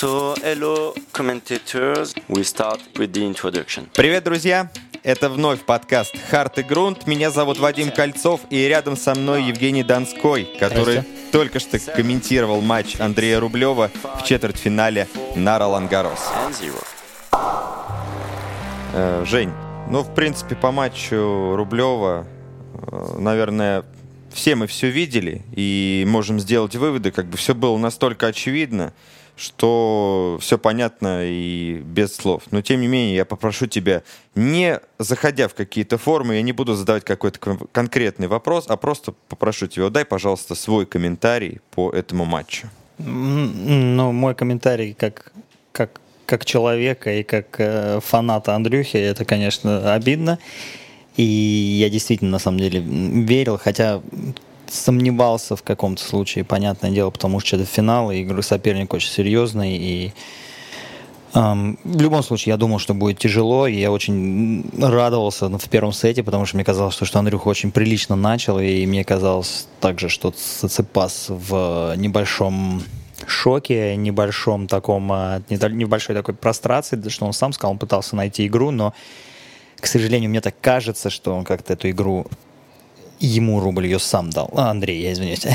So, hello, commentators. We start with the introduction. Привет, друзья! Это вновь подкаст «Харт и грунт». Меня зовут Вадим Кольцов, и рядом со мной Евгений Донской, который только что комментировал матч Андрея Рублева в четвертьфинале на Ролангарос. Э, Жень, ну, в принципе, по матчу Рублева, э, наверное, все мы все видели и можем сделать выводы, как бы все было настолько очевидно, что все понятно и без слов. Но, тем не менее, я попрошу тебя, не заходя в какие-то формы, я не буду задавать какой-то кон- конкретный вопрос, а просто попрошу тебя, дай, пожалуйста, свой комментарий по этому матчу. Ну, мой комментарий как, как, как человека и как э, фаната Андрюхи, это, конечно, обидно. И я действительно, на самом деле, верил, хотя сомневался в каком-то случае, понятное дело, потому что это финал, и игры соперник очень серьезный, и Ам, в любом случае, я думал, что будет тяжело, и я очень радовался в первом сете, потому что мне казалось, что, что Андрюха очень прилично начал, и мне казалось также, что Циципас в небольшом шоке, небольшом таком, а, небольшой такой прострации, что он сам сказал, он пытался найти игру, но, к сожалению, мне так кажется, что он как-то эту игру ему рубль ее сам дал. А, Андрей, я извиняюсь.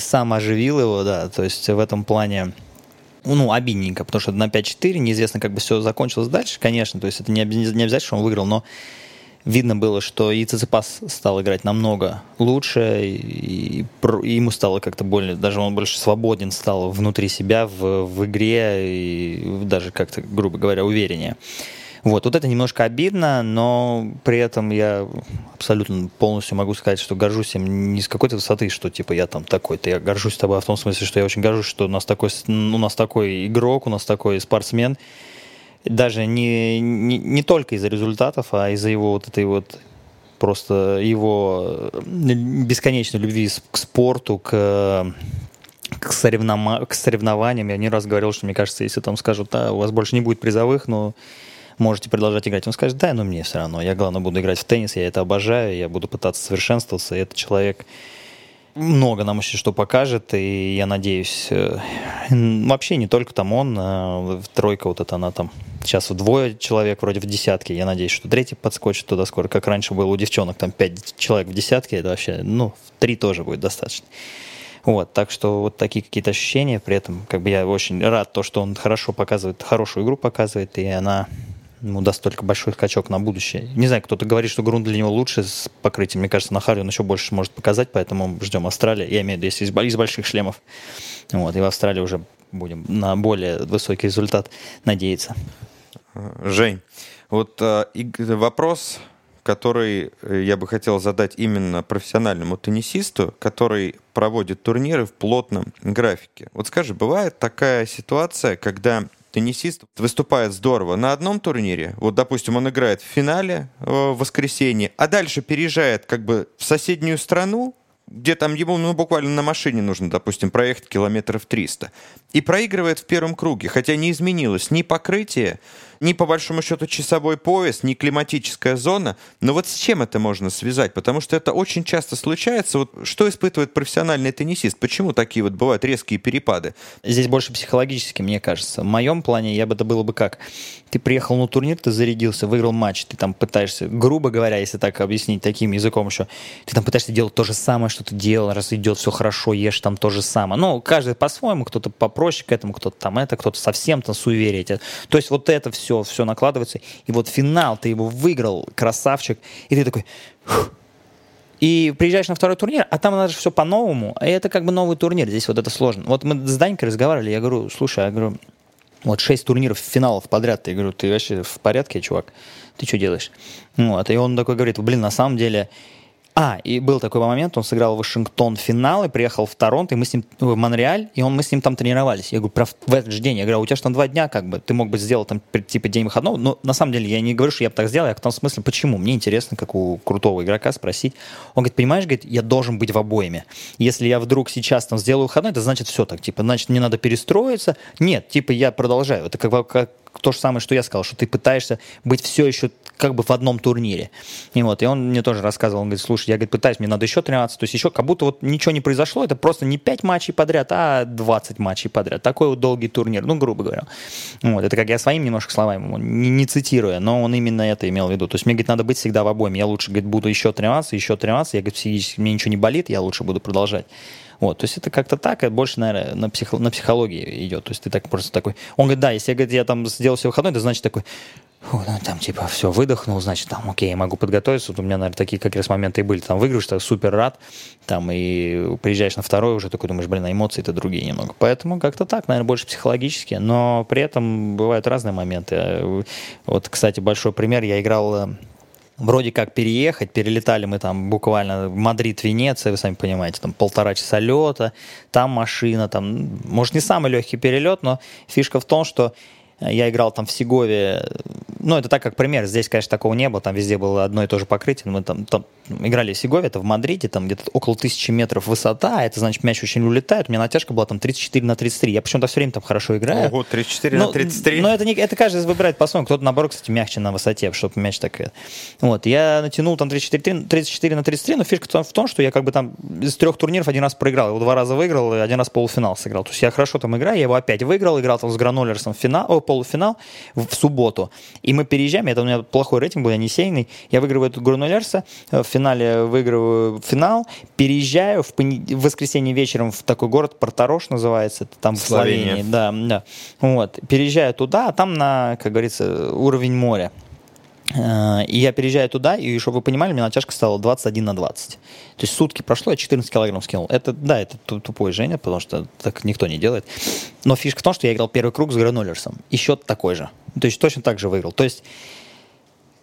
сам оживил его, да. То есть в этом плане ну, обидненько, потому что на 5-4 неизвестно, как бы все закончилось дальше, конечно, то есть это не, не обязательно, что он выиграл, но видно было, что и Циципас стал играть намного лучше, и, и и ему стало как-то более, даже он больше свободен стал внутри себя в, в игре, и даже как-то, грубо говоря, увереннее. Вот, вот это немножко обидно, но при этом я абсолютно полностью могу сказать, что горжусь им не с какой-то высоты, что типа я там такой-то, я горжусь тобой в том смысле, что я очень горжусь, что у нас такой, с- у нас такой игрок, у нас такой спортсмен, даже не, не, не только из-за результатов, а из-за его вот этой вот просто его э, бесконечной любви к спорту, к к, соревнома- к соревнованиям. Я не раз говорил, что мне кажется, если там скажут, да, у вас больше не будет призовых, но можете продолжать играть. Он скажет, да, но мне все равно. Я, главное, буду играть в теннис, я это обожаю, я буду пытаться совершенствоваться. И этот человек много нам еще что покажет, и я надеюсь, э, вообще не только там он, а тройка вот эта, она там, сейчас двое человек вроде в десятке, я надеюсь, что третий подскочит туда скоро, как раньше было у девчонок, там пять человек в десятке, это вообще, ну, три тоже будет достаточно. Вот, так что вот такие какие-то ощущения, при этом как бы я очень рад то, что он хорошо показывает, хорошую игру показывает, и она ему даст только большой скачок на будущее. Не знаю, кто-то говорит, что грунт для него лучше с покрытием. Мне кажется, на Харри он еще больше сможет показать, поэтому ждем Австралии. Я имею в виду, если из, бо- из больших шлемов. Вот, и в Австралии уже будем на более высокий результат надеяться. Жень, вот э, вопрос, который э, я бы хотел задать именно профессиональному теннисисту, который проводит турниры в плотном графике. Вот скажи, бывает такая ситуация, когда теннисист выступает здорово на одном турнире, вот, допустим, он играет в финале э, в воскресенье, а дальше переезжает как бы в соседнюю страну, где там ему ну, буквально на машине нужно, допустим, проехать километров 300. И проигрывает в первом круге, хотя не изменилось ни покрытие, ни по большому счету часовой пояс, ни климатическая зона. Но вот с чем это можно связать? Потому что это очень часто случается. Вот что испытывает профессиональный теннисист? Почему такие вот бывают резкие перепады? Здесь больше психологически, мне кажется. В моем плане я бы это было бы как? Ты приехал на турнир, ты зарядился, выиграл матч, ты там пытаешься, грубо говоря, если так объяснить таким языком еще, ты там пытаешься делать то же самое, что ты делал, раз идет все хорошо, ешь там то же самое. Ну, каждый по-своему, кто-то попроще к этому, кто-то там это, кто-то совсем там суеверие. То есть вот это все, все накладывается. И вот финал, ты его выиграл, красавчик, и ты такой. И приезжаешь на второй турнир, а там надо же все по-новому. И это как бы новый турнир, здесь вот это сложно. Вот мы с Данькой разговаривали, я говорю, слушай, я говорю, вот шесть турниров, финалов подряд. Я говорю, ты вообще в порядке, чувак? Ты что делаешь? Вот. И он такой говорит, блин, на самом деле... А, и был такой момент, он сыграл в Вашингтон финал и приехал в Торонто, и мы с ним в Монреаль, и он, мы с ним там тренировались. Я говорю, прав, в этот же день. Я говорю, «А у тебя что, два дня, как бы, ты мог бы сделать там типа день выходного. Но на самом деле я не говорю, что я бы так сделал, я в том смысле, почему? Мне интересно, как у крутого игрока спросить. Он говорит, понимаешь, говорит, я должен быть в обоими. Если я вдруг сейчас там сделаю выходной, это значит все так, типа, значит, мне надо перестроиться. Нет, типа, я продолжаю. Это как, как то же самое, что я сказал, что ты пытаешься быть все еще как бы в одном турнире. И вот, и он мне тоже рассказывал, он говорит, слушай, я, говорит, пытаюсь, мне надо еще 13, то есть еще как будто вот ничего не произошло, это просто не 5 матчей подряд, а 20 матчей подряд. Такой вот долгий турнир, ну, грубо говоря. Вот, это как я своим немножко словами, не, не цитируя, но он именно это имел в виду. То есть мне, говорит, надо быть всегда в обойме. Я лучше, говорит, буду еще тренироваться, еще тренироваться, я, говорит, физически, мне ничего не болит, я лучше буду продолжать. Вот, то есть это как-то так, это больше, наверное, на, психо, на психологии идет. То есть ты так просто такой... Он говорит, да, если я, говорит, я там сделал все выходной, это значит такой, Фу, ну, там, типа, все, выдохнул, значит, там, окей, я могу подготовиться. Вот у меня, наверное, такие как раз моменты и были. Там выигрываешь, ты супер рад, там, и приезжаешь на второй уже такой, думаешь, блин, а эмоции-то другие немного. Поэтому как-то так, наверное, больше психологически. Но при этом бывают разные моменты. Вот, кстати, большой пример. Я играл э, вроде как переехать, перелетали мы там буквально в Мадрид, Венеция, вы сами понимаете, там полтора часа лета, там машина, там, может, не самый легкий перелет, но фишка в том, что я играл там в Сегове, ну, это так как пример, здесь, конечно, такого не было, там везде было одно и то же покрытие, мы там, там играли в Сегове, это в Мадриде, там где-то около тысячи метров высота, а это значит, мяч очень улетает, у меня натяжка была там 34 на 33, я почему-то все время там хорошо играю. Ого, 34 но, на 33. Но это, не, это каждый выбирает по-своему, кто-то, наоборот, кстати, мягче на высоте, чтобы мяч так... Вот, я натянул там 34, 34 на 33, но фишка в том, что я как бы там из трех турниров один раз проиграл, его два раза выиграл, и один раз полуфинал сыграл, то есть я хорошо там играю, я его опять выиграл, играл там с Гранулерсом в финал, о, полуфинал, финал в субботу. И мы переезжаем, это у меня плохой рейтинг был, я не сейный. Я выигрываю эту игру Нулерса, в финале выигрываю финал, переезжаю в, понед... в воскресенье вечером в такой город, Порторош называется, это там в Словении. Да, да. Вот. Переезжаю туда, а там на, как говорится, уровень моря. Э, и я переезжаю туда, и, чтобы вы понимали, у меня натяжка стала 21 на 20. То есть сутки прошло, я 14 килограмм скинул. Это, да, это тупой Женя, потому что так никто не делает. Но фишка в том, что я играл первый круг с Гранулерсом. И счет такой же. То есть точно так же выиграл. То есть,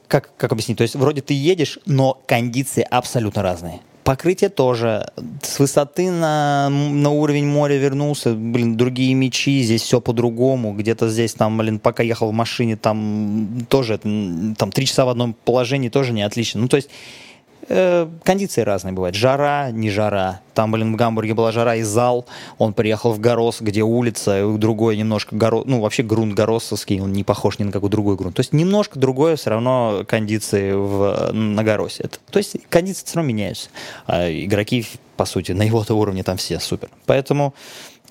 как, как объяснить? То есть вроде ты едешь, но кондиции абсолютно разные. Покрытие тоже. С высоты на, на уровень моря вернулся. Блин, другие мечи, здесь все по-другому. Где-то здесь, там, блин, пока ехал в машине, там тоже, там, три часа в одном положении тоже не отлично. Ну, то есть э, кондиции разные бывают. Жара, не жара. Там, блин, в Гамбурге была жара и зал. Он приехал в Горос, где улица, другой немножко горо... ну, вообще грунт горосовский, он не похож ни на какой другой грунт. То есть немножко другое все равно кондиции в, на Горосе. Это, то есть кондиции все равно меняются. А игроки, по сути, на его-то уровне там все супер. Поэтому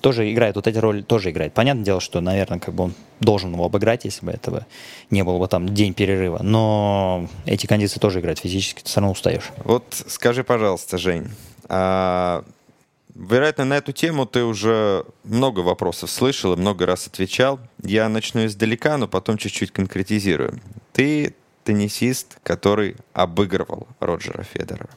тоже играет, вот эти роли тоже играет. Понятное дело, что, наверное, как бы он должен его обыграть, если бы этого не было бы там день перерыва. Но эти кондиции тоже играют физически, ты все равно устаешь. Вот скажи, пожалуйста, Жень, а, вероятно, на эту тему ты уже много вопросов слышал и много раз отвечал. Я начну издалека, но потом чуть-чуть конкретизирую. Ты теннисист, который обыгрывал Роджера Федерера.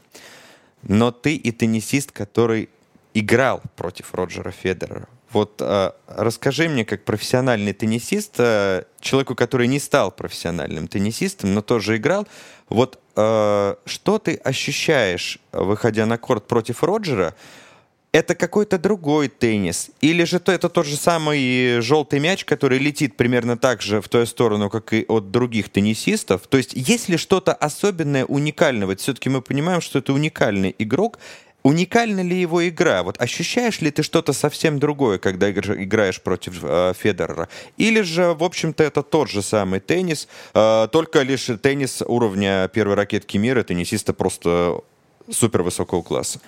Но ты и теннисист, который играл против Роджера Федерера. Вот э, расскажи мне, как профессиональный теннисист, э, человеку, который не стал профессиональным теннисистом, но тоже играл, вот э, что ты ощущаешь, выходя на корт против Роджера? Это какой-то другой теннис? Или же то, это тот же самый желтый мяч, который летит примерно так же в ту сторону, как и от других теннисистов? То есть есть ли что-то особенное, уникальное? Вот все-таки мы понимаем, что это уникальный игрок, Уникальна ли его игра? Вот ощущаешь ли ты что-то совсем другое, когда играешь против э, Федерера? Или же, в общем-то, это тот же самый теннис, э, только лишь теннис уровня первой ракетки мира, теннисиста просто супер высокого класса?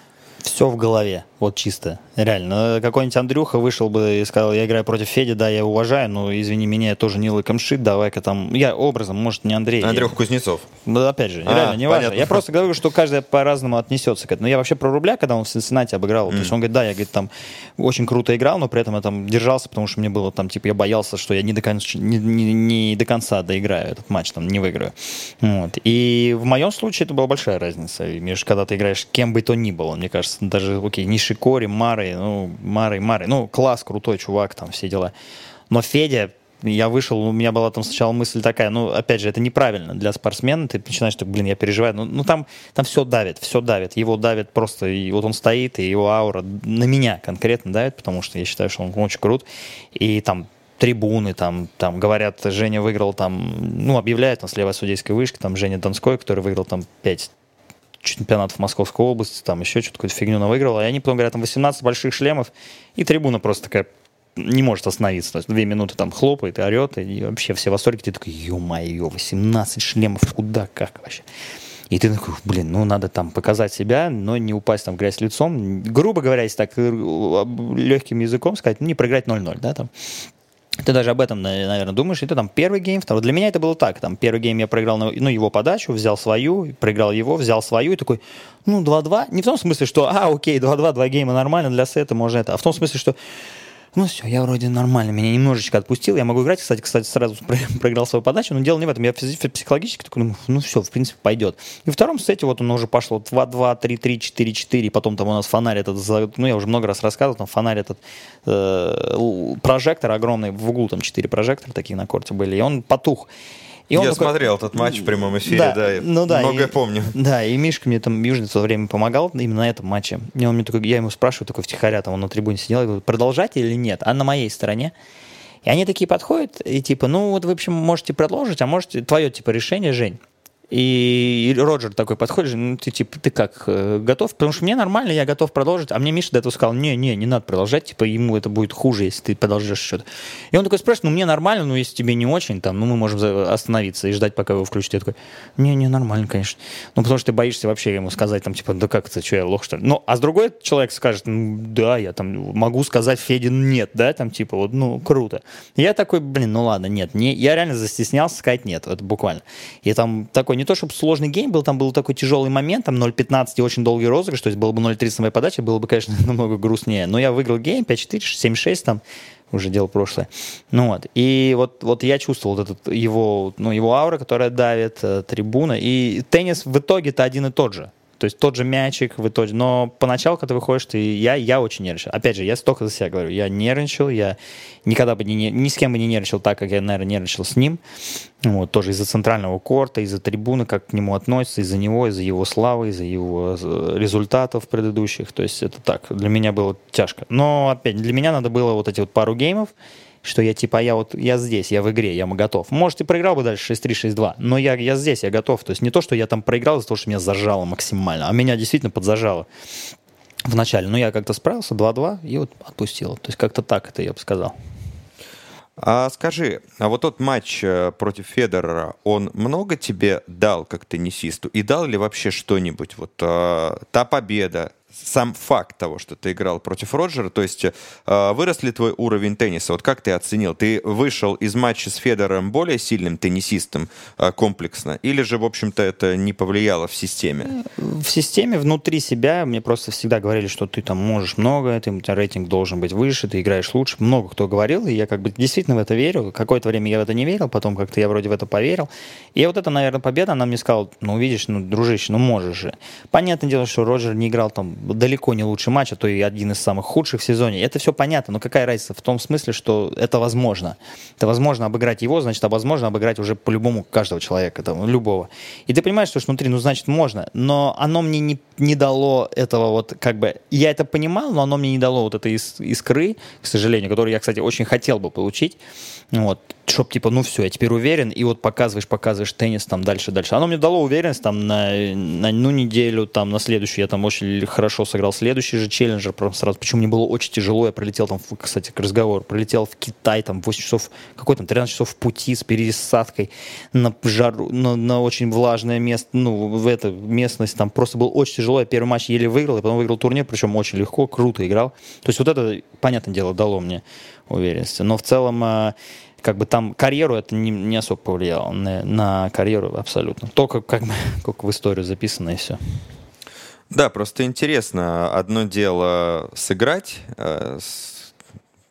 Все в голове, вот чисто, реально. Какой-нибудь Андрюха вышел бы и сказал, я играю против Феди, да, я уважаю, но, извини меня, я тоже не лыкомшит, давай-ка там... Я образом, может, не Андрей. Андрюх я... Кузнецов. Ну, опять же, а, реально, не важно. Я просто говорю, что каждый по-разному отнесется к этому. Но я вообще про Рубля, когда он в Сенате обыграл, mm. то есть он говорит, да, я, говорит, там очень круто играл, но при этом я там держался, потому что мне было там, типа, я боялся, что я не до конца, не, не, не до конца доиграю этот матч, там, не выиграю. Вот. И в моем случае это была большая разница. Между, когда ты играешь кем бы то ни было, мне кажется, даже, окей, Нишикори, Мары, ну, Мары, Мары, ну, класс, крутой чувак, там, все дела. Но Федя, я вышел, у меня была там сначала мысль такая, ну, опять же, это неправильно для спортсмена, ты начинаешь так, блин, я переживаю, ну, ну там, там все давит, все давит, его давит просто, и вот он стоит, и его аура на меня конкретно давит, потому что я считаю, что он очень крут, и там трибуны, там, там говорят, Женя выиграл там, ну, объявляют там слева судейской вышки, там Женя Донской, который выиграл там 5 чемпионатов Московской области, там еще что-то какую-то фигню выиграл, и они потом говорят, там 18 больших шлемов, и трибуна просто такая не может остановиться. То есть две минуты там хлопает и орет, и вообще все в восторге. Ты такой, ё-моё, 18 шлемов, куда, как вообще? И ты такой, блин, ну надо там показать себя, но не упасть там в грязь лицом. Грубо говоря, если так э, легким языком сказать, не проиграть 0-0, да, там. Ты даже об этом, наверное, думаешь, и ты там первый гейм, второй. Для меня это было так. Там первый гейм я проиграл ну, его подачу, взял свою, проиграл его, взял свою и такой, ну, 2-2. Не в том смысле, что, а, окей, 2-2, два гейма нормально для сета, можно это. А в том смысле, что ну все, я вроде нормально, меня немножечко отпустил, я могу играть, кстати, кстати, сразу проиграл свою подачу, но дело не в этом, я психологически такой, ну, ну все, в принципе, пойдет. И в втором сете вот он уже пошло 2-2, 3-3, 4-4, потом там у нас фонарь этот, ну я уже много раз рассказывал, там фонарь этот, э, прожектор огромный, в углу там 4 прожектора такие на корте были, и он потух. И он Я такой... смотрел этот матч в прямом эфире, да, да, ну, да многое и, помню. Да, и Мишка мне там Южный в то время помогал именно на этом матче. И он мне такой, я ему спрашиваю, такой втихаря, там он на трибуне сидел, я говорю, продолжать или нет? А на моей стороне. И они такие подходят, и типа, ну вот, в общем, можете продолжить, а можете, твое, типа, решение, Жень. И Роджер такой подходит, ну ты типа, ты как, э, готов? Потому что мне нормально, я готов продолжить. А мне Миша до этого сказал, не, не, не надо продолжать, типа ему это будет хуже, если ты продолжишь что-то. И он такой спрашивает, ну мне нормально, но если тебе не очень, там, ну мы можем остановиться и ждать, пока его включат. Я такой, не, не, нормально, конечно. Ну потому что ты боишься вообще ему сказать, там, типа, да как это, что я лох, что ли? Ну, а с другой человек скажет, ну да, я там могу сказать Феде нет, да, там, типа, вот, ну, круто. Я такой, блин, ну ладно, нет, не, я реально застеснялся сказать нет, это буквально. И там такой не то, чтобы сложный гейм был, там был такой тяжелый момент, там 0.15 и очень долгий розыгрыш, то есть было бы 0.30 моя подача, было бы, конечно, намного грустнее. Но я выиграл гейм 5-4, 7-6 там, уже дело прошлое. Ну вот. И вот, вот я чувствовал этот его, ну, его аура, которая давит, э, трибуна. И теннис в итоге-то один и тот же. То есть тот же мячик в итоге. Но поначалу, когда выходишь, ты, я, я очень нервничал. Опять же, я столько за себя говорю. Я нервничал, я никогда бы не, ни с кем бы не нервничал так, как я, наверное, нервничал с ним. Вот, тоже из-за центрального корта, из-за трибуны, как к нему относятся, из-за него, из-за его славы, из-за его э, результатов предыдущих. То есть это так, для меня было тяжко. Но, опять, для меня надо было вот эти вот пару геймов, что я типа, я вот, я здесь, я в игре, я готов. Может, и проиграл бы дальше 6-3, 6-2, но я, я здесь, я готов. То есть не то, что я там проиграл из-за того, что меня зажало максимально, а меня действительно подзажало в начале. Но я как-то справился, 2-2, и вот отпустил. То есть как-то так это я бы сказал. А скажи, а вот тот матч э, против Федерера, он много тебе дал как теннисисту? И дал ли вообще что-нибудь? Вот э, та победа, сам факт того, что ты играл против Роджера, то есть э, вырос ли твой уровень тенниса? Вот как ты оценил? Ты вышел из матча с Федером более сильным теннисистом э, комплексно? Или же, в общем-то, это не повлияло в системе? В системе, внутри себя, мне просто всегда говорили, что ты там можешь много, ты, у тебя рейтинг должен быть выше, ты играешь лучше. Много кто говорил, и я как бы действительно в это верю. Какое-то время я в это не верил, потом как-то я вроде в это поверил. И вот эта, наверное, победа, она мне сказала, ну, видишь, ну, дружище, ну, можешь же. Понятное дело, что Роджер не играл там далеко не лучший матч, а то и один из самых худших в сезоне. Это все понятно, но какая разница в том смысле, что это возможно. Это возможно обыграть его, значит, а возможно обыграть уже по-любому каждого человека, там, любого. И ты понимаешь, что внутри, ну, значит, можно, но оно мне не, не дало этого вот, как бы, я это понимал, но оно мне не дало вот этой искры, к сожалению, которую я, кстати, очень хотел бы получить. Вот, чтоб типа, ну все, я теперь уверен, и вот показываешь, показываешь теннис там дальше, дальше. Оно мне дало уверенность там на, на ну, неделю, там на следующую, я там очень хорошо сыграл следующий же челленджер, просто сразу, почему мне было очень тяжело, я пролетел там, кстати, к разговору, пролетел в Китай, там 8 часов, какой там, 13 часов в пути с пересадкой на жару, на, на очень влажное место, ну, в эту местность, там просто было очень тяжело, я первый матч еле выиграл, я потом выиграл турнир, причем очень легко, круто играл. То есть вот это, понятное дело, дало мне уверенности. Но в целом, э, как бы там карьеру это не, не особо повлияло на, на карьеру абсолютно. Только как бы как в историю записано и все. Да, просто интересно. Одно дело сыграть э, с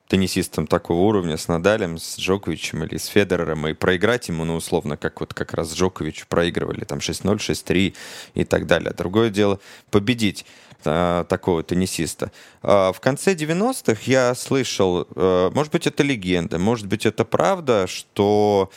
теннисистом такого уровня, с Надалем, с Джоковичем или с Федерером, и проиграть ему, ну, условно, как вот как раз Джоковичу проигрывали, там 6-0, 6-3 и так далее. Другое дело победить. А, такого теннисиста. А, в конце 90-х я слышал, э, может быть, это легенда, может быть, это правда, что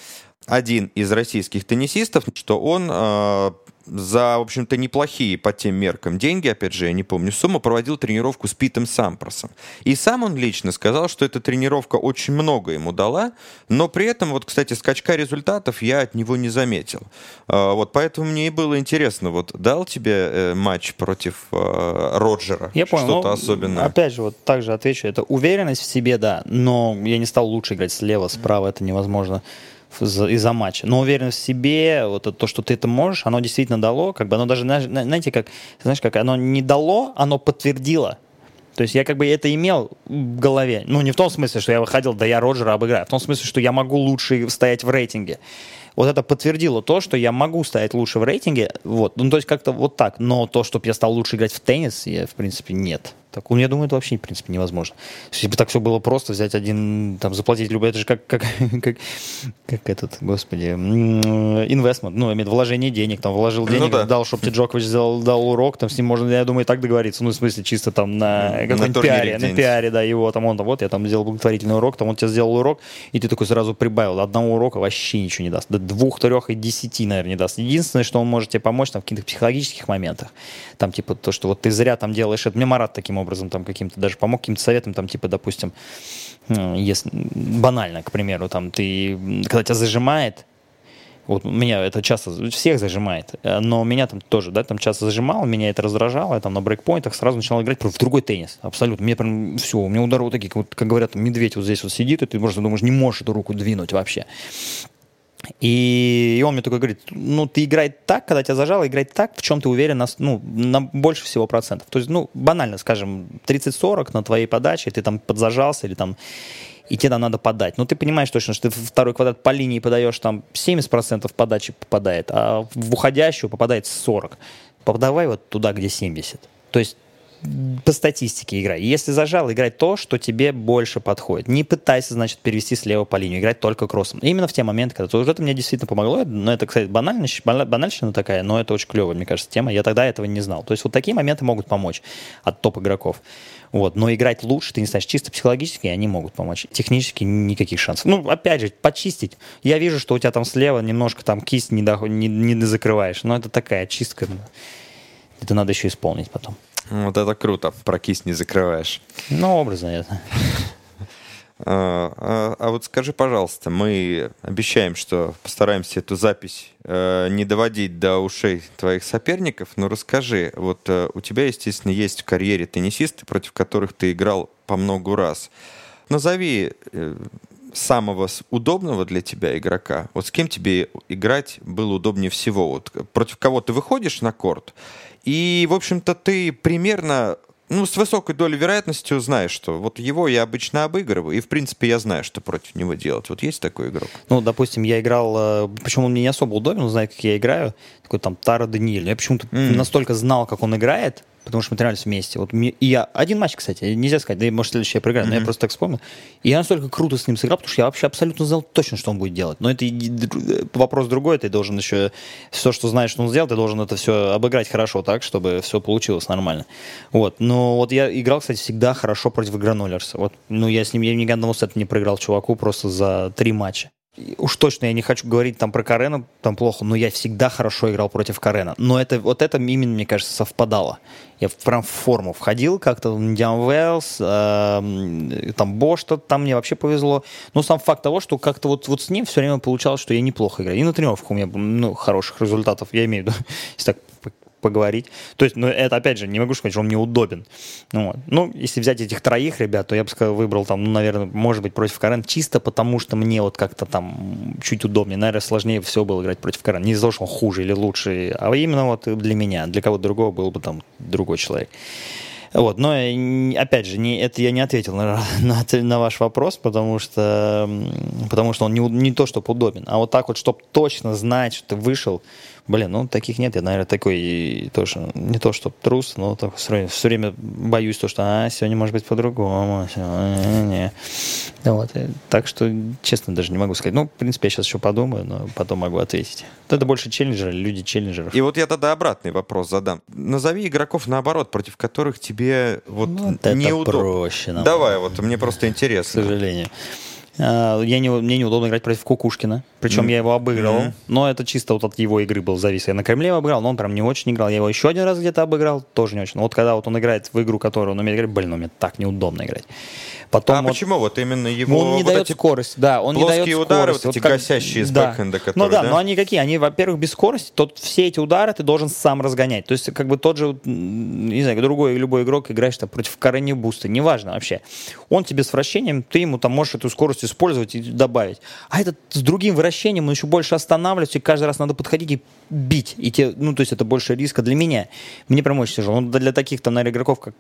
один из российских теннисистов, что он а, за, в общем-то, неплохие по тем меркам деньги, опять же, я не помню сумму, проводил тренировку с Питом Сампросом. И сам он лично сказал, что эта тренировка очень много ему дала, но при этом, вот, кстати, скачка результатов я от него не заметил. А, вот, поэтому мне и было интересно, вот, дал тебе э, матч против э, Роджера Я понял. что-то ну, особенное? Опять же, вот так же отвечу. Это уверенность в себе, да, но я не стал лучше играть слева, справа, это невозможно из-за матча. Но уверенность в себе, вот то, что ты это можешь, оно действительно дало, как бы оно даже, знаете, как, знаешь, как оно не дало, оно подтвердило. То есть я как бы это имел в голове. Ну, не в том смысле, что я выходил, да я Роджера обыграю, а в том смысле, что я могу лучше стоять в рейтинге. Вот это подтвердило то, что я могу стоять лучше в рейтинге. Вот. Ну, то есть как-то вот так. Но то, чтобы я стал лучше играть в теннис, я, в принципе, нет. Так, ну, я думаю, это вообще, в принципе, невозможно. Если бы так все было просто, взять один, там, заплатить любой, это же как, как, как, как этот, господи, инвестмент, ну, имеет вложение денег, там, вложил Ну денег, да. дал, чтобы тебе Джокович сделал, дал урок, там, с ним можно, я думаю, и так договориться, ну, в смысле, чисто там на турнире пиаре, на пиаре, да, его, там, он, там, вот, я там сделал благотворительный урок, там, он тебе сделал урок, и ты такой сразу прибавил, одного урока вообще ничего не даст, до двух, трех и десяти, наверное, не даст. Единственное, что он может тебе помочь, там, в каких-то психологических моментах, там, типа, то, что вот ты зря там делаешь это, мне Марат таким образом, там, каким-то даже помог, каким-то советом, там, типа, допустим, если, банально, к примеру, там, ты, когда тебя зажимает, вот меня это часто, всех зажимает, э, но меня там тоже, да, там часто зажимало, меня это раздражало, я там на брейкпоинтах сразу начинал играть в другой теннис, абсолютно. Мне прям все, у меня удары вот такие, вот, как говорят, медведь вот здесь вот сидит, и ты просто думаешь, не можешь эту руку двинуть вообще. И, он мне такой говорит, ну, ты играй так, когда тебя зажало, играй так, в чем ты уверен, на, ну, на больше всего процентов. То есть, ну, банально, скажем, 30-40 на твоей подаче, ты там подзажался или там и тебе там надо подать. Но ты понимаешь точно, что ты второй квадрат по линии подаешь, там 70% подачи попадает, а в уходящую попадает 40. Подавай вот туда, где 70. То есть по статистике играй. Если зажал, играй то, что тебе больше подходит. Не пытайся, значит, перевести слева по линию. Играть только кроссом. Именно в те моменты, когда то, это мне действительно помогло. Но это, кстати, банальность, бана- банальщина такая, но это очень клевая, мне кажется, тема. Я тогда этого не знал. То есть вот такие моменты могут помочь от топ-игроков. Вот. Но играть лучше, ты не знаешь, чисто психологически они могут помочь. Технически никаких шансов. Ну, опять же, почистить. Я вижу, что у тебя там слева немножко там кисть не, доход- не, не закрываешь. Но это такая чистка. Это надо еще исполнить потом. Вот это круто, про кисть не закрываешь. Ну, образно это. А, а- а вот скажи, пожалуйста, мы обещаем, что постараемся эту запись э, не доводить до ушей твоих соперников, но расскажи, вот э, у тебя, естественно, есть в карьере теннисисты, против которых ты играл по многу раз. Назови э, самого удобного для тебя игрока. Вот с кем тебе играть было удобнее всего? Вот против кого ты выходишь на корт, и, в общем-то, ты примерно ну, с высокой долей вероятности знаешь, что вот его я обычно обыгрываю, и, в принципе, я знаю, что против него делать. Вот есть такой игрок? Ну, допустим, я играл, э, почему он мне не особо удобен, он знает, как я играю, такой там Тара Даниэль. Я почему-то М. настолько знал, как он играет, потому что мы тренировались вместе. Вот мне- и я один матч, кстати, нельзя сказать, да и может следующий я проиграю, но я просто так вспомнил. И я настолько круто с ним сыграл, потому что я вообще абсолютно знал точно, что он будет делать. Но это дру- вопрос другой, ты должен еще все, что знаешь, что он сделал, ты должен это все обыграть хорошо так, чтобы все получилось нормально. Вот. Но вот я играл, кстати, всегда хорошо против Гранолерса. Вот. Ну, я с ним я ни одного сета не проиграл чуваку просто за три матча. Уж точно я не хочу говорить там про Карена, там плохо, но я всегда хорошо играл против Карена. Но это, вот это именно, мне кажется, совпадало. Я прям в форму входил как-то, Диан Уэллс, эм, там Бош, что там мне вообще повезло. Но сам факт того, что как-то вот, вот с ним все время получалось, что я неплохо играю. И на тренировках у меня ну, хороших результатов, я имею в виду, если так поговорить. То есть, ну, это, опять же, не могу сказать, что он мне удобен. Ну, вот. ну, если взять этих троих ребят, то я бы сказал, выбрал там, ну, наверное, может быть, против Карен, чисто потому, что мне вот как-то там чуть удобнее. Наверное, сложнее всего было играть против Карен. Не из-за того, что он хуже или лучше, а именно вот для меня. Для кого-то другого был бы там другой человек. Вот, но опять же, не, это я не ответил на, на, на ваш вопрос, потому что, потому что он не, не то, чтобы удобен, а вот так вот, чтобы точно знать, что ты вышел, блин, ну таких нет, я, наверное, такой тоже, не то, что трус, но так все время, боюсь то, что, а, сегодня может быть по-другому, не. Вот, так что, честно, даже не могу сказать. Ну, в принципе, я сейчас еще подумаю, но потом могу ответить. Это больше челленджеры, люди челленджеров. И вот я тогда обратный вопрос задам. Назови игроков, наоборот, против которых тебе вот Вот неудобно. проще. намного. Давай, вот мне просто к интересно. сожалению. А, Я не, мне неудобно играть против Кукушкина. Причем Мгм. я его обыграл. Мгм. Но это чисто вот от его игры был завис. Я на Кремле его обыграл, но он прям не очень играл. Я его еще один раз где-то обыграл, тоже не очень. Вот когда вот он играет в игру, которую он умеет играть, блин, ну мне так неудобно играть. Потом а вот- почему вот именно его Ну, он не вот дает эти скорость, да, он не дает удары, скорость. вот эти как- гасящие с да. бэкхенда, Ну которые, да, да? но они какие? Они, во-первых, без скорости, тот, все эти удары ты должен сам разгонять. То есть, как бы тот же, не знаю, другой любой игрок играешь там против Карреньо Буста, неважно вообще. Он тебе с вращением, ты ему там можешь эту скорость использовать и добавить. А этот с другим вращением, он еще больше останавливается, и каждый раз надо подходить и бить. И те, ну, то есть это больше риска для меня. Мне прям очень тяжело. Ну, для таких там, наверное, игроков, как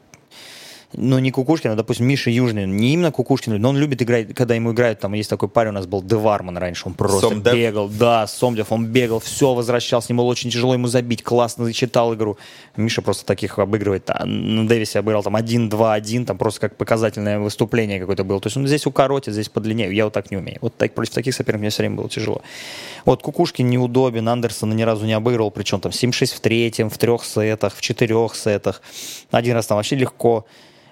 ну, не Кукушкин, а, допустим, Миша Южный, не именно Кукушкин, но он любит играть, когда ему играют, там есть такой парень у нас был, Деварман раньше, он просто Сомдев? бегал, да, Сомдев, он бегал, все возвращался, ему было очень тяжело ему забить, классно зачитал игру. Миша просто таких обыгрывает, а на Дэвисе обыграл там 1-2-1, там просто как показательное выступление какое-то было. То есть он здесь укоротит, здесь подлиннее, я вот так не умею. Вот так, против таких соперников мне все время было тяжело. Вот Кукушкин неудобен, Андерсона ни разу не обыгрывал, причем там 7-6 в третьем, в трех сетах, в четырех сетах. Один раз там вообще легко.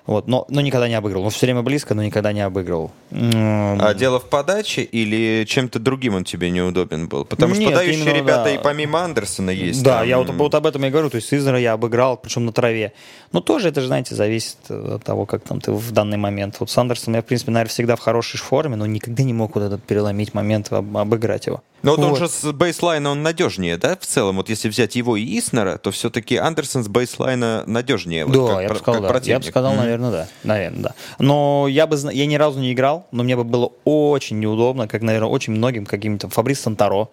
Вот, но, но никогда не обыгрывал. Он все время близко, но никогда не обыгрывал. А дело в подаче или чем-то другим он тебе неудобен был? Потому что Нет, подающие именно, ребята да. и помимо Андерсона есть. Да, там. я вот, вот об этом и говорю. То есть Сизера я обыграл, причем на траве. Но тоже это же, знаете, зависит от того, как там ты в данный момент. Вот с Андерсоном я, в принципе, наверное, всегда в хорошей форме, но никогда не мог вот этот переломить момент, об- обыграть его. Но вот, он Вот. же с бейслайна он надежнее, да, в целом? Вот если взять его и Иснера, то все-таки Андерсон с бейслайна надежнее. вот Да, как я бы сказал, да. Я бы сказал, Мгм. наверное, да. Наверное, да. Но я бы, я ни разу не играл, но мне бы было очень неудобно, как, наверное, очень многим каким-то Фабрис Санторо.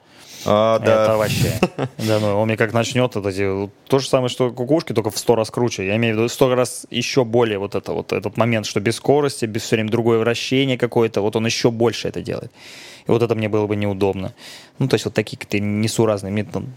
А, да. Это вообще. Да, ну, он мне как начнет вот эти... То же самое, что кукушки, только в сто раз круче. Я имею в виду в сто раз еще более вот это вот этот момент, что без скорости, без все время другое вращение какое-то, вот он еще больше это делает. И вот это мне было бы неудобно. Ну, то есть вот такие какие-то несуразные. Мне там,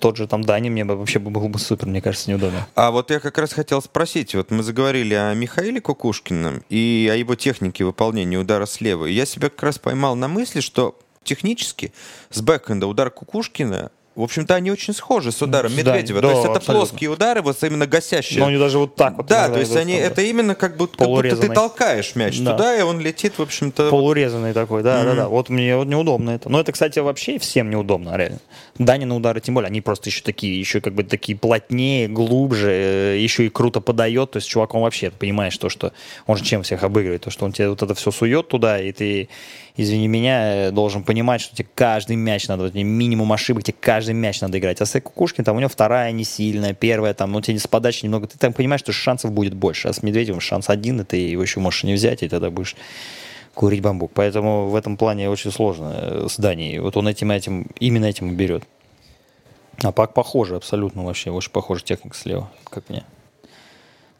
тот же там Дани мне бы вообще было бы супер, мне кажется, неудобно. А вот я как раз хотел спросить, вот мы заговорили о Михаиле Кукушкином и о его технике выполнения удара слева. И я себя как раз поймал на мысли, что технически с бэкэнда удар Кукушкина в общем-то, они очень схожи с ударом Да, Медведева. да, то есть это абсолютно. плоские удары, вот именно гасящие. Но они даже вот так вот. да, то есть они, это именно как будто, как будто ты толкаешь мяч Да. туда, и он летит, в общем-то. Полурезанный такой, да, да, Мгм. да. Вот мне вот неудобно это. Но это, кстати, вообще всем неудобно, реально. Дани на удары, тем более, они просто еще такие, еще как бы такие плотнее, глубже, э, еще и круто подает. То есть чувак, он вообще понимаешь то, что он же чем всех обыгрывает, то, что он тебе вот это все сует туда, и ты, извини меня, э, должен понимать, что тебе каждый мяч надо, вот минимум ошибок, тебе каждый мяч надо играть. А с Кукушкин, там у него вторая не сильная, первая, там, ну, тебе с подачи немного, ты там понимаешь, что шансов будет больше. А с Медведевым шанс один, и ты его еще можешь не взять, и тогда будешь курить бамбук. Поэтому в этом плане очень сложно э, с Данией. Вот он этим, этим, именно этим и берет. А Пак похоже абсолютно вообще, очень похожа техника слева, как мне.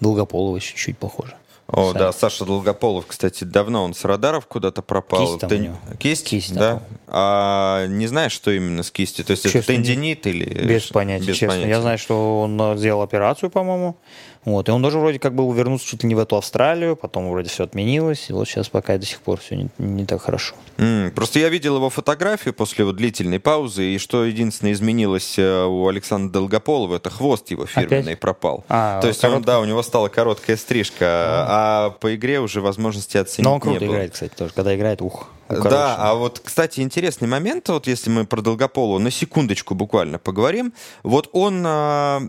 Долгополова еще чуть похоже. О, Сами. да, Саша Долгополов, кстати, давно он с радаров куда-то пропал. Кисть там Ты- у него. Кисть? Кисть да. А не знаешь, что именно с кистью? То есть это Честно, не- тендинит или... Без понятия, без честно. понятия. Я знаю, что он э, сделал операцию, по-моему. Вот. И он даже вроде как был вернулся чуть ли не в эту Австралию, потом вроде все отменилось. И вот сейчас пока до сих пор все не, не так хорошо. М, Просто я видел его фотографию после вот длительной паузы, и что единственное изменилось э, у Александра Долгополова, это хвост его фирменный Опять? пропал. А, То есть он, короткий? да, у него стала короткая стрижка, а по игре уже возможности оценить Но он не круто было. играет, кстати, тоже. Когда играет, ух. Да, укороченный. а вот, кстати, интересный момент, вот если мы про Долгополова на секундочку буквально поговорим, вот он, а,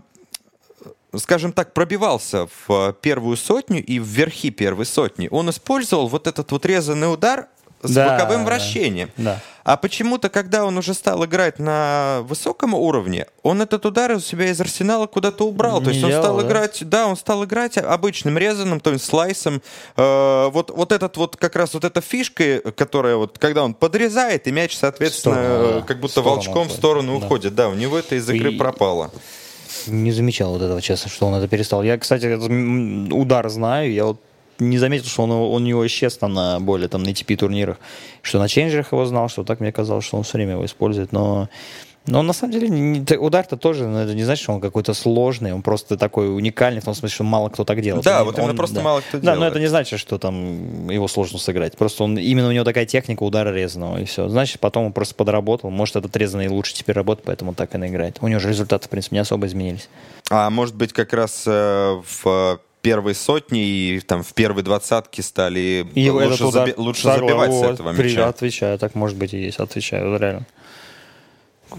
скажем так, пробивался в а, первую сотню и в верхи первой сотни. Он использовал вот этот вот резанный удар с Да, боковым да, вращением. да. А почему-то, когда он уже стал играть на высоком уровне, он этот удар у себя из арсенала куда-то убрал. То Не есть он делал, стал да? играть, да, он стал играть обычным резаным, то есть слайсом. Э, вот, вот этот вот как раз вот эта фишка, которая вот, когда он подрезает, и мяч, соответственно, сторону, да. э, как будто волчком в сторону Да. уходит. Да, у него это из игры И- пропало. Не замечал вот этого, честно, что он это перестал. Я, кстати, этот удар знаю. Я вот не заметил, что он, у у него исчез там на более там на ATP турнирах. Что на ченджерах его знал, что так мне казалось, что он все время его использует. Но, но на самом деле удар-то тоже, ну, это не значит, что он какой-то сложный, он просто такой уникальный, в том смысле, что мало кто так делает. Да, Он- вот именно он- просто да. мало кто Да, но делает. это не значит, что там его сложно сыграть. Просто он именно у него такая техника удара резаного, и все. Значит, потом он просто подработал. Может, этот резанный лучше теперь работает, поэтому так и наиграет. У него же результаты, в принципе, не особо изменились. А может быть, как раз э, в первой сотни и там в первой двадцатке стали И лучше, этот удар заби- лучше забивать с этого при- мяча. Отвечаю, так может быть и есть, отвечаю, реально.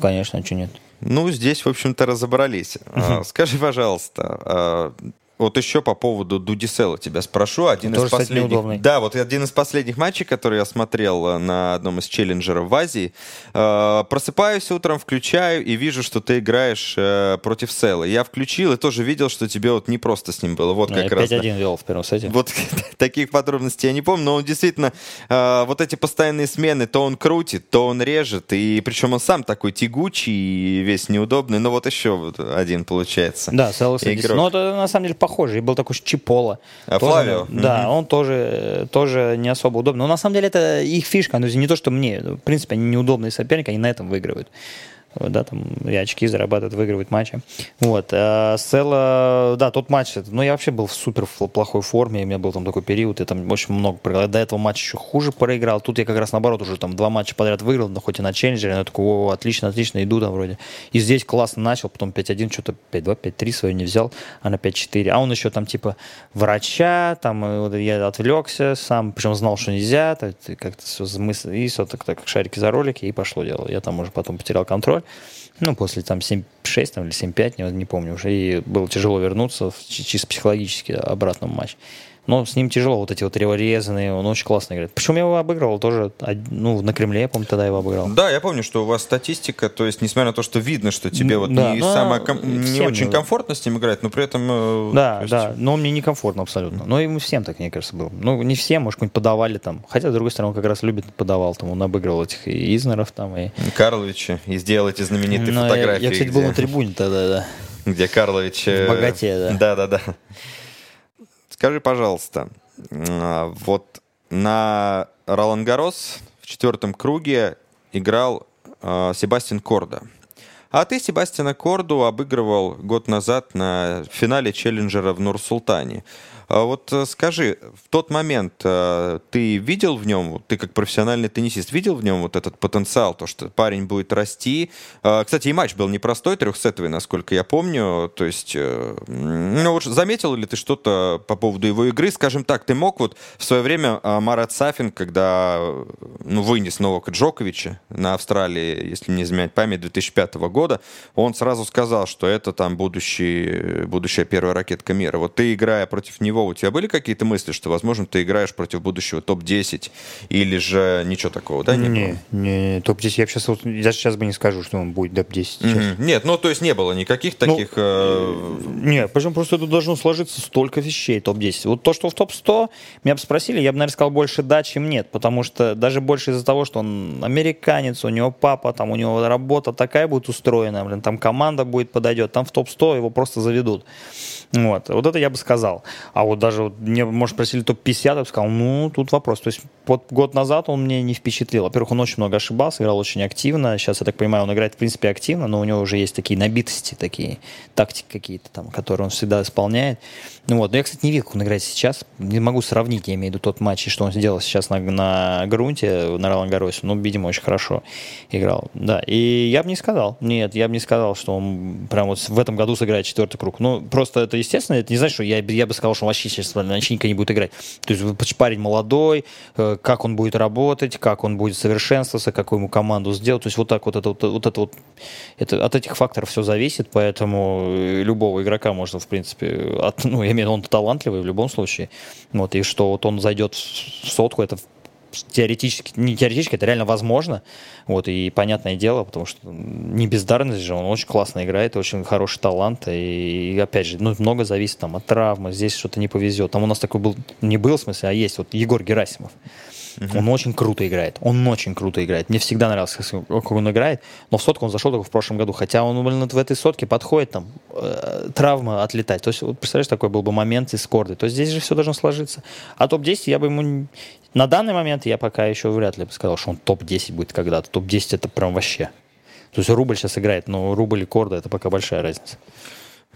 Конечно, что нет. Ну, здесь, в общем-то, разобрались. А, Скажи, пожалуйста, а, вот еще по поводу Дудисела тебя спрошу. Один Тоже, из кстати, последних... неудобный. Да, вот один из последних матчей, который я смотрел э, на одном из челленджеров в Азии. Э, Просыпаюсь утром, включаю и вижу, что ты играешь э, против Села. Я включил и тоже видел, что тебе вот не просто с ним было. Вот Ну, как раз. да. 5-1 вел в первом сете. Вот таких подробностей я не помню, но он действительно э, вот эти постоянные смены, то он крутит, то он режет, и причем он сам такой тягучий и весь неудобный. Но вот еще вот один получается. Да, Селос Игрок. Ну, это на самом деле похоже. И был такой Чипола. А, Тоже, Флавио? Да, он тоже, тоже не особо удобный. Но на самом деле это их фишка. Ну, не то, что мне. В принципе, они неудобные соперники, они на этом выигрывают. Вот, Да, там и очки зарабатывают, выигрывают матчи. Вот. А Села, да, тот матч, ну, я вообще был в супер плохой форме, у меня был там такой период, я там очень много проиграл. До этого матча еще хуже проиграл. Тут я как раз наоборот уже там два матча подряд выиграл, но хоть и на челленджере, но я такой, о, отлично, отлично, иду там вроде. И здесь классно начал, потом 5-1, что-то 5-2, 5-3 свою не взял, а на 5-4. А он еще там типа врача, там я отвлекся сам, причем знал, что нельзя, как-то все замысл, и все так, так, шарики за ролики, и пошло дело. Я там уже потом потерял контроль. Ну, после там 7-6 там, или 7-5, не, не помню уже, и было тяжело вернуться в, чи- чисто психологически обратно в матч. Но с ним тяжело, вот эти вот резанные, он очень классно играет. Причем я его обыгрывал тоже, ну, на Кремле, я помню, тогда его обыграл. Да, я помню, что у вас статистика, то есть, несмотря на то, что видно, что тебе вот Да, не, но самое ком- не очень комфортно с ним играть, но при этом... э, Да, есть- да, но мне некомфортно абсолютно. Но ему всем так, мне кажется, было. Ну, не всем, может, какой-нибудь подавали там. Хотя, с другой стороны, он как раз любит подавал, там, он обыгрывал этих и Изнеров там, и... Карловича, и сделать эти знаменитые Ну, я- фотографии, Я, кстати, был где- на трибуне тогда, да. где Карлович... э, В богате, да. Да-да-да. Скажи, пожалуйста, а, вот на Ролан Гарос в четвертом круге играл а, Себастьян Корда. А ты Себастьяна Корду обыгрывал год назад на финале челленджера в Нур-Султане. А Вот э, скажи, в тот момент э, ты видел в нем, ты как профессиональный теннисист, видел в нем вот этот потенциал, то, что парень будет расти? А, Кстати, и матч был непростой, трехсетовый, насколько я помню. То есть, э, ну вот заметил ли ты что-то по поводу его игры? Скажем так, ты мог вот в свое время а, Марат Сафин, когда ну, вынес Новака Джоковича на Австралии, если не изменять память, 2005 года, он сразу сказал, что это там будущий, будущая первая ракетка мира. Вот ты, играя против него, у тебя были какие-то мысли, что, возможно, ты играешь против будущего топ-10 или же ничего такого, да? Не, не, не, топ-10, я сейчас, вот, я сейчас бы не скажу, что он будет топ-10 сейчас. было? Мгм. Нет, ну то есть не было никаких таких... э, Не, причем просто тут должно сложиться столько вещей, топ-10. Вот то, что в топ-100, меня бы спросили, я бы, наверное, сказал больше да, чем нет, потому что даже больше из-за того, что он американец, у него папа, там у него работа такая будет устроена, блин, там команда будет подойдет, там в топ-100 его просто заведут. Вот, вот это я бы сказал. А вот даже вот мне, может, спросили топ-50, я бы сказал, ну, тут вопрос. То есть вот год назад он мне не впечатлил. Во-первых, он очень много ошибался, играл очень активно. Сейчас, я так понимаю, он играет, в принципе, активно, но у него уже есть такие набитости, такие тактики какие-то там, которые он всегда исполняет. Ну вот, но я, кстати, не видел, как он играет сейчас. Не могу сравнить, я имею в виду тот матч, и что он сделал сейчас на, на грунте, на Ролан Гаросе. Ну, видимо, очень хорошо играл. Да, и я бы не сказал, нет, я бы не сказал, что он прям вот в этом году сыграет четвертый круг. Ну, просто это естественно, это не значит, что я, я бы сказал, что он вообще никогда не будет играть. То есть парень молодой, э, как он будет работать, как он будет совершенствоваться, какую ему команду сделать. То есть вот так вот это вот это вот это, от этих факторов все зависит, поэтому э, любого игрока можно, в принципе, от, ну, я имею в виду, он талантливый в любом случае. Вот, и что вот он зайдет в сотку, это теоретически, не теоретически, это реально возможно. Вот, и понятное дело, потому что не бездарность же, он очень классно играет, очень хороший талант. И, и опять же, ну, много зависит там от травмы, здесь что-то не повезет. Там у нас такой был, не был в смысле, а есть вот Егор Герасимов. Он очень круто играет. Он очень круто играет. Мне всегда нравился, как он играет. Но в сотку он зашел только в прошлом году. Хотя он, блин, в этой сотке подходит, там, э, травма отлетать. То есть, вот, представляешь, такой был бы момент из корды. То есть здесь же все должно сложиться. А топ-10 я бы ему... На данный момент я пока еще вряд ли бы сказал, что он топ-10 будет когда-то. Топ-10 это прям вообще. То есть рубль сейчас играет, но рубль и корда это пока большая разница.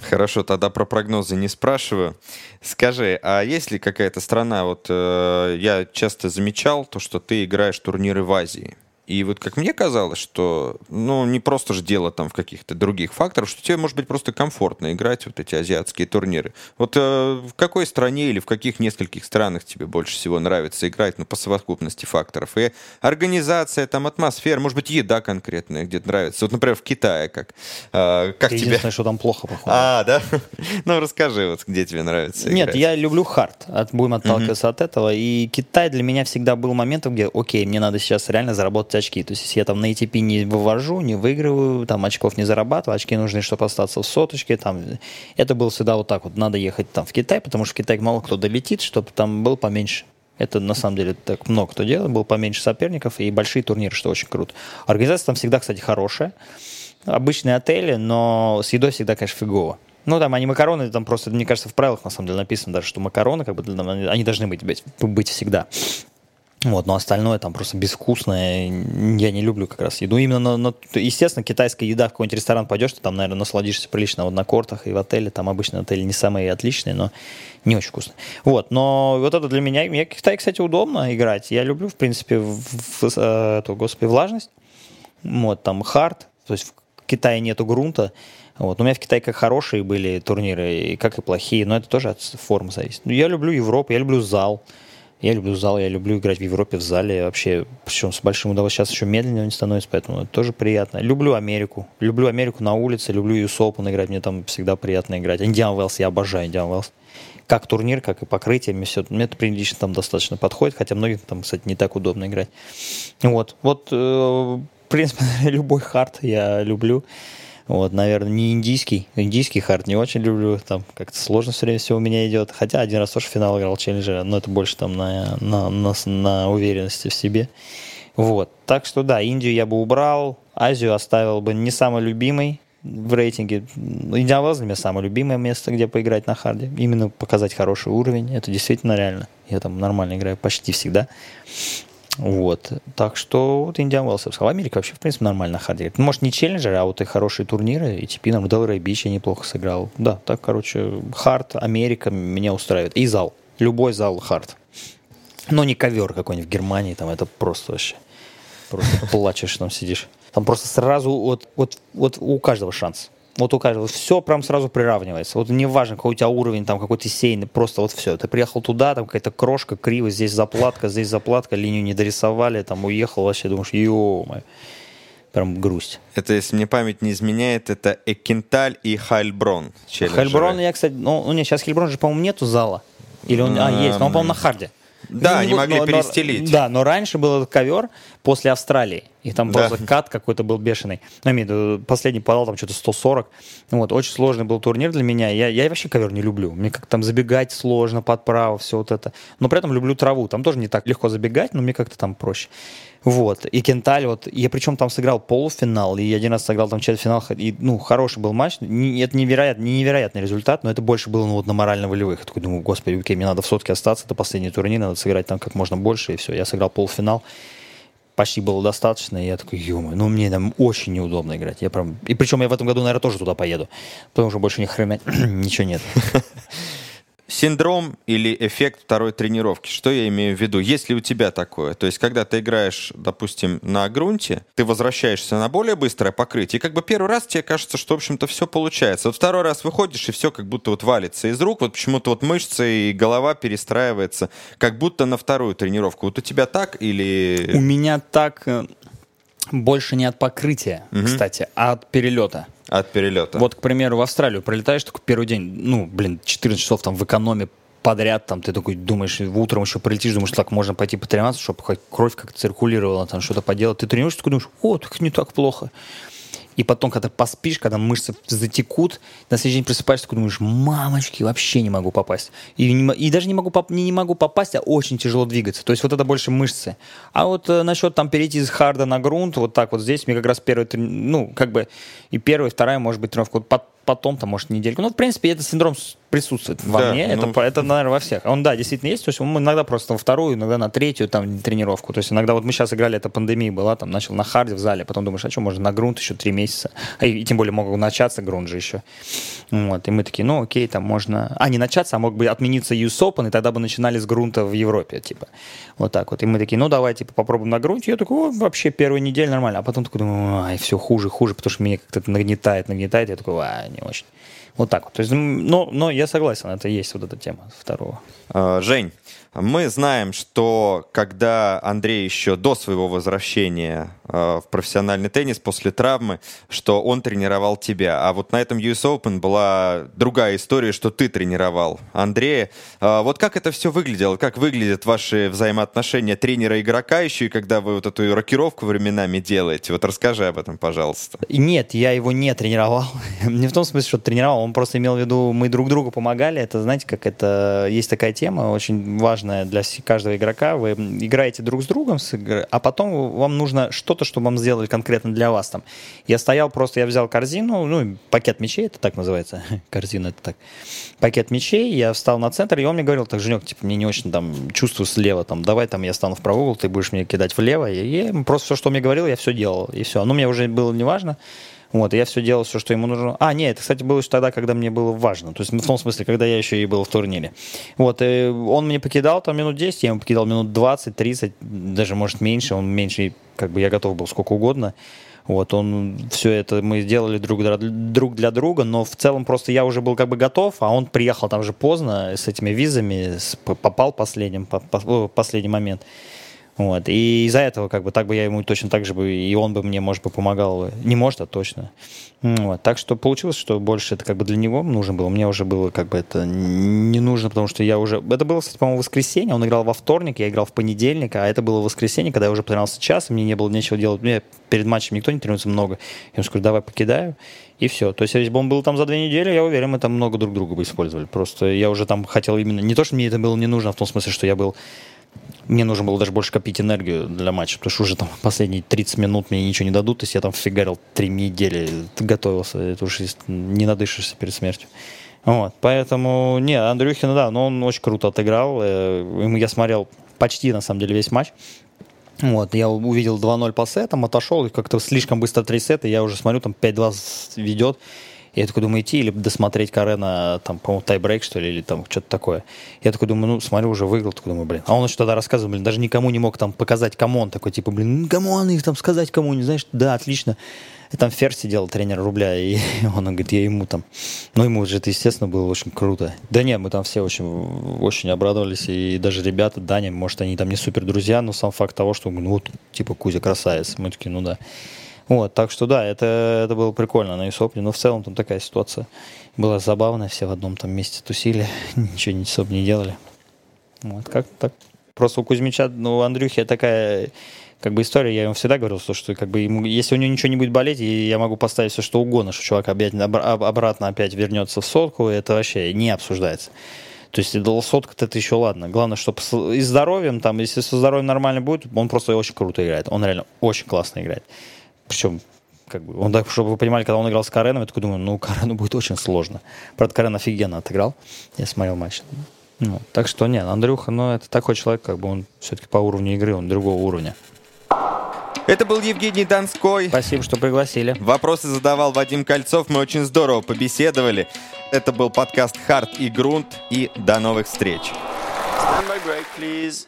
Хорошо, тогда про прогнозы не спрашиваю. Скажи, а есть ли какая-то страна, вот э, я часто замечал то, что ты играешь турниры в Азии. И вот как мне казалось, что, ну, не просто же дело там в каких-то других факторах, что тебе может быть просто комфортно играть вот эти азиатские турниры. Вот э, в какой стране или в каких нескольких странах тебе больше всего нравится играть, ну, по совокупности факторов? И организация, там, атмосфера, может быть, еда конкретная где-то нравится. Вот, например, в Китае как? Э, как тебе? Единственное, что там плохо, походу. А, да? Ну, расскажи, вот где тебе нравится Нет, играть. я люблю хард. От, будем отталкиваться от этого. И Китай для меня всегда был моментом, где, окей, мне надо сейчас реально заработать очки. То есть, если я там на ATP не вывожу, не выигрываю, там очков не зарабатываю, очки нужны, чтобы остаться в соточке, там, это было всегда вот так вот. Надо ехать там в Китай, потому что в Китай мало кто долетит, чтобы там был поменьше. Это на самом деле так много кто делает, было поменьше соперников и большие турниры, что очень круто. Организация там всегда, кстати, хорошая. Обычные отели, но с едой всегда, конечно, фигово. Ну, там они макароны, там просто, мне кажется, в правилах на самом деле написано даже, что макароны, как бы, там, они они должны быть, быть, быть всегда. Вот, но остальное там просто безвкусное. Я не люблю как раз еду. Именно, на, на- естественно, китайская еда, в какой-нибудь ресторан пойдешь, ты там, наверное, насладишься прилично вот на кортах и в отеле. Там обычно отели не самые отличные, но не очень вкусные. Вот, но вот это для меня, мне в Китае, кстати, удобно играть. Я люблю, в принципе, в, в- эту, господи, влажность. Вот, там хард, то есть в Китае нету грунта. Вот. У меня в Китае как хорошие были турниры, и как и плохие, но это тоже от формы зависит. Ну, Я люблю Европу, я люблю зал. Я люблю зал, я люблю играть в Европе в зале вообще, причем с большим удовольствием. Сейчас еще медленнее не становится, поэтому это тоже приятно. Люблю Америку. Люблю Америку на улице, люблю US Open играть, мне там всегда приятно играть. Индиан Велс, я обожаю Индиан Велс. Как турнир, как и покрытие, мне, все, мне это прилично там достаточно подходит, хотя многим там, кстати, не так удобно играть. Вот, вот, э, в принципе, любой хард я люблю. Вот, наверное, не индийский. Индийский хард не очень люблю. Там как-то сложно все время все у меня идет. Хотя один раз тоже финал играл челленджера, но это больше там на, на, на, на уверенности в себе. Вот. Так что да, Индию я бы убрал, Азию оставил бы не самый любимый в рейтинге. Индиан Веллс для меня самое любимое место, где поиграть на харде. Именно показать хороший уровень. Это действительно реально. Я там нормально играю почти всегда. Вот. Так что вот Индиан Уэллс я бы сказал. Америка вообще, в принципе, нормально играет. Ну, Может, не челленджеры, а вот и хорошие турниры. И типа нам Делрей Бич я неплохо сыграл. Да, так, короче, хард, Америка меня устраивает. И зал. Любой зал хард. Но не ковер какой-нибудь в Германии, там это просто вообще. Просто плачешь, там сидишь. Там просто сразу вот, вот, вот у каждого шанс. Вот у каждого. Все прям сразу приравнивается. Вот неважно, какой у тебя уровень, там какой ты сеяный, просто вот все. Ты приехал туда, там какая-то крошка, криво, здесь заплатка, здесь заплатка, линию не дорисовали, там уехал, вообще думаешь, ё Прям грусть. Это, если мне память не изменяет, это Экенталь и Хайльброн. челленджеры. Хельброн, я, кстати, ну, у меня сейчас Хельброн же, по-моему, нету зала. Или он, а, есть, но он, по-моему, на харде. Да, Ну, они вот, могли но- но- перестелить. да, но раньше был этот ковер после Австралии. И там Да. просто кат какой-то был бешеный. Ну, имею последний подал там что-то 140. Вот, очень сложный был турнир для меня. Я, я вообще ковер не люблю. Мне как там забегать сложно, подправа, все вот это. Но при этом люблю траву. Там тоже не так легко забегать, но мне как-то там проще. Вот. И Кенталь, вот, я причем там сыграл полуфинал, и один раз сыграл там четвертьфинал, и, ну, хороший был матч. Не- это невероятно, не невероятный результат, но это больше было, ну, вот на морально-волевых. Я такой думаю, господи, окей, мне надо в сотке остаться, это последний турнир, надо сыграть там как можно больше, и все. Я сыграл полуфинал, почти было достаточно, и я такой, ё ну, мне там очень неудобно играть. Я прям... И причем я в этом году, наверное, тоже туда поеду, потому что больше ни хрена ничего нет. Синдром или эффект второй тренировки. Что я имею в виду? Есть ли у тебя такое? То есть, когда ты играешь, допустим, на грунте, ты возвращаешься на более быстрое покрытие, и как бы первый раз тебе кажется, что, в общем-то, все получается. Вот второй раз выходишь, и все как будто вот валится из рук, вот почему-то вот мышцы и голова перестраивается, как будто на вторую тренировку. Вот у тебя так У или... меня так э, больше не от покрытия, кстати, а от перелета. От перелета. Вот, к примеру, в Австралию прилетаешь такой первый день, ну, блин, 14 часов там в экономе подряд, там ты такой думаешь, утром еще прилетишь, думаешь, так можно пойти потренироваться, чтобы хоть кровь как-то циркулировала, там что-то поделать. Ты тренируешься, такой думаешь, о, так не так плохо. И потом, когда поспишь, когда мышцы затекут, на следующий день просыпаешься, такой думаешь, мамочки, вообще не могу попасть. И, не и даже не могу, поп- не, не могу попасть, а очень тяжело двигаться. То есть вот это больше мышцы. А вот э, насчет там перейти из харда на грунт, вот так вот здесь, мне как раз первый, ну, как бы и первая, и вторая, может быть, тренировка. Вот под- потом-то, может, недельку. Ну, в принципе, этот синдром присутствует во Да, мне. ну- Это, это, наверное, во всех. Он, да, действительно есть. То есть мы иногда просто на вторую, иногда на третью там тренировку. То есть иногда вот мы сейчас играли, это пандемия была, там начал на харде в зале, потом думаешь, а что, можно на грунт еще три месяца. А И, и тем более могут начаться грунт же еще. Вот. И мы такие, ну окей, там можно... А, не начаться, а мог бы отмениться US Open, и тогда бы начинали с грунта в Европе, типа. Вот так вот. И мы такие, ну давай, типа, попробуем на грунте. Я такой, вообще первая неделя нормально. А потом такой думаю, ай, все хуже, хуже, потому что меня как-то нагнетает, нагнетает. Я такой, а, не очень. Вот так вот. То есть, но, но я согласен, это есть вот эта тема второго. Э, Жень, мы знаем, что когда Андрей еще до своего возвращения э, в профессиональный теннис после травмы, что он тренировал тебя. А вот на этом US Open была другая история, что ты тренировал Андрея. Э, Вот как это все выглядело? Как выглядят ваши взаимоотношения тренера и игрока еще, и когда вы вот эту рокировку временами делаете? Вот расскажи об этом, пожалуйста. Нет, я его не тренировал. не в том смысле, что тренировал, он просто имел в виду, мы друг другу помогали. Это, знаете, как это... Есть такая тема, очень важная для каждого игрока. Вы играете друг с другом, с игр- а потом вам нужно что-то, что вам сделали конкретно для вас. Там. Я стоял просто, я взял корзину, ну, пакет мечей, это так называется. Корзина, это так. Пакет мечей, я встал на центр, и он мне говорил, так, Женек, типа, мне не очень там чувствую слева, там, давай там я стану в правый угол, ты будешь мне кидать влево. И я просто все, что он мне говорил, я все делал, и все. Но мне уже было неважно. Вот, и я все делал, все, что ему нужно. А, нет, это, кстати, было еще тогда, когда мне было важно. То есть, в том смысле, когда я еще и был в турнире. Вот, и он мне покидал там минут 10, я ему покидал минут 20, 30, даже, может, меньше. Он меньше, как бы я готов был сколько угодно. Вот, он все это мы сделали друг для, друг для друга, но в целом просто я уже был как бы готов, а он приехал там же поздно с этими визами, с- попал последним, по- по- последний момент. Вот. И из-за этого, как бы, так бы я ему точно так же бы, и он бы мне, может быть, помогал. Не может, а точно. Вот. Так что получилось, что больше это как бы для него нужно было. Мне уже было как бы это не нужно, потому что я уже... Это было, кстати, по-моему, воскресенье. Он играл во вторник, я играл в понедельник, а это было воскресенье, когда я уже потренировался час, и мне не было нечего делать. Мне перед матчем никто не тренируется много. Я ему скажу, давай покидаю, и все. То есть, если бы он был там за две недели, я уверен, мы там много друг друга бы использовали. Просто я уже там хотел именно... Не то, что мне это было не нужно, а в том смысле, что я был мне нужно было даже больше копить энергию для матча, потому что уже там последние 30 минут мне ничего не дадут, то есть я там фигарил три недели, готовился, это уже не надышишься перед смертью. Вот, поэтому, не, Андрюхин, да, но он очень круто отыграл, э, я смотрел почти, на самом деле, весь матч, вот, я увидел 2-0 по сетам, отошел, и как-то слишком быстро три сета, я уже смотрю, там 5-2 ведет, я такой думаю, идти или досмотреть Карена, там, по-моему, тайбрейк, что ли, или там что-то такое. Я такой думаю, ну, смотрю, уже выиграл, такой думаю, блин. А он еще тогда рассказывал, блин, даже никому не мог там показать, кому он такой, типа, блин, ну, кому он их там сказать, кому не знаешь, да, отлично. И там Фер сидел, тренер рубля, и он говорит, я ему там, ну, ему же это, естественно, было очень круто. Да нет, мы там все очень, очень обрадовались, и даже ребята, Даня, может, они там не супер друзья, но сам факт того, что, ну, вот, типа, Кузя красавец, мы такие, ну, да. Вот, так что да, это, это было прикольно на Исопне, но в целом там такая ситуация была забавная, все в одном там месте тусили, ничего не особо не делали. Вот, как так. Просто у Кузьмича, ну, у Андрюхи такая как бы история, я ему всегда говорил, что, что как бы ему, если у него ничего не будет болеть, я могу поставить все что угодно, что чувак опять, об- обратно опять вернется в сотку, это вообще не обсуждается. То есть до сотка это еще ладно. Главное, чтобы с, и здоровьем, там, если со здоровьем нормально будет, он просто очень круто играет. Он реально очень классно играет. Причем, как бы, он так, чтобы вы понимали, когда он играл с Кареном, я такой думаю, ну, Карену будет очень сложно. Правда, Карен офигенно отыграл. Я смотрел матч. Ну, так что, нет, Андрюха, ну, это такой человек, как бы он все-таки по уровню игры, он другого уровня. Это был Евгений Донской. Спасибо, что пригласили. Вопросы задавал Вадим Кольцов. Мы очень здорово побеседовали. Это был подкаст «Харт и Грунт». И до новых встреч. Stand by break, please.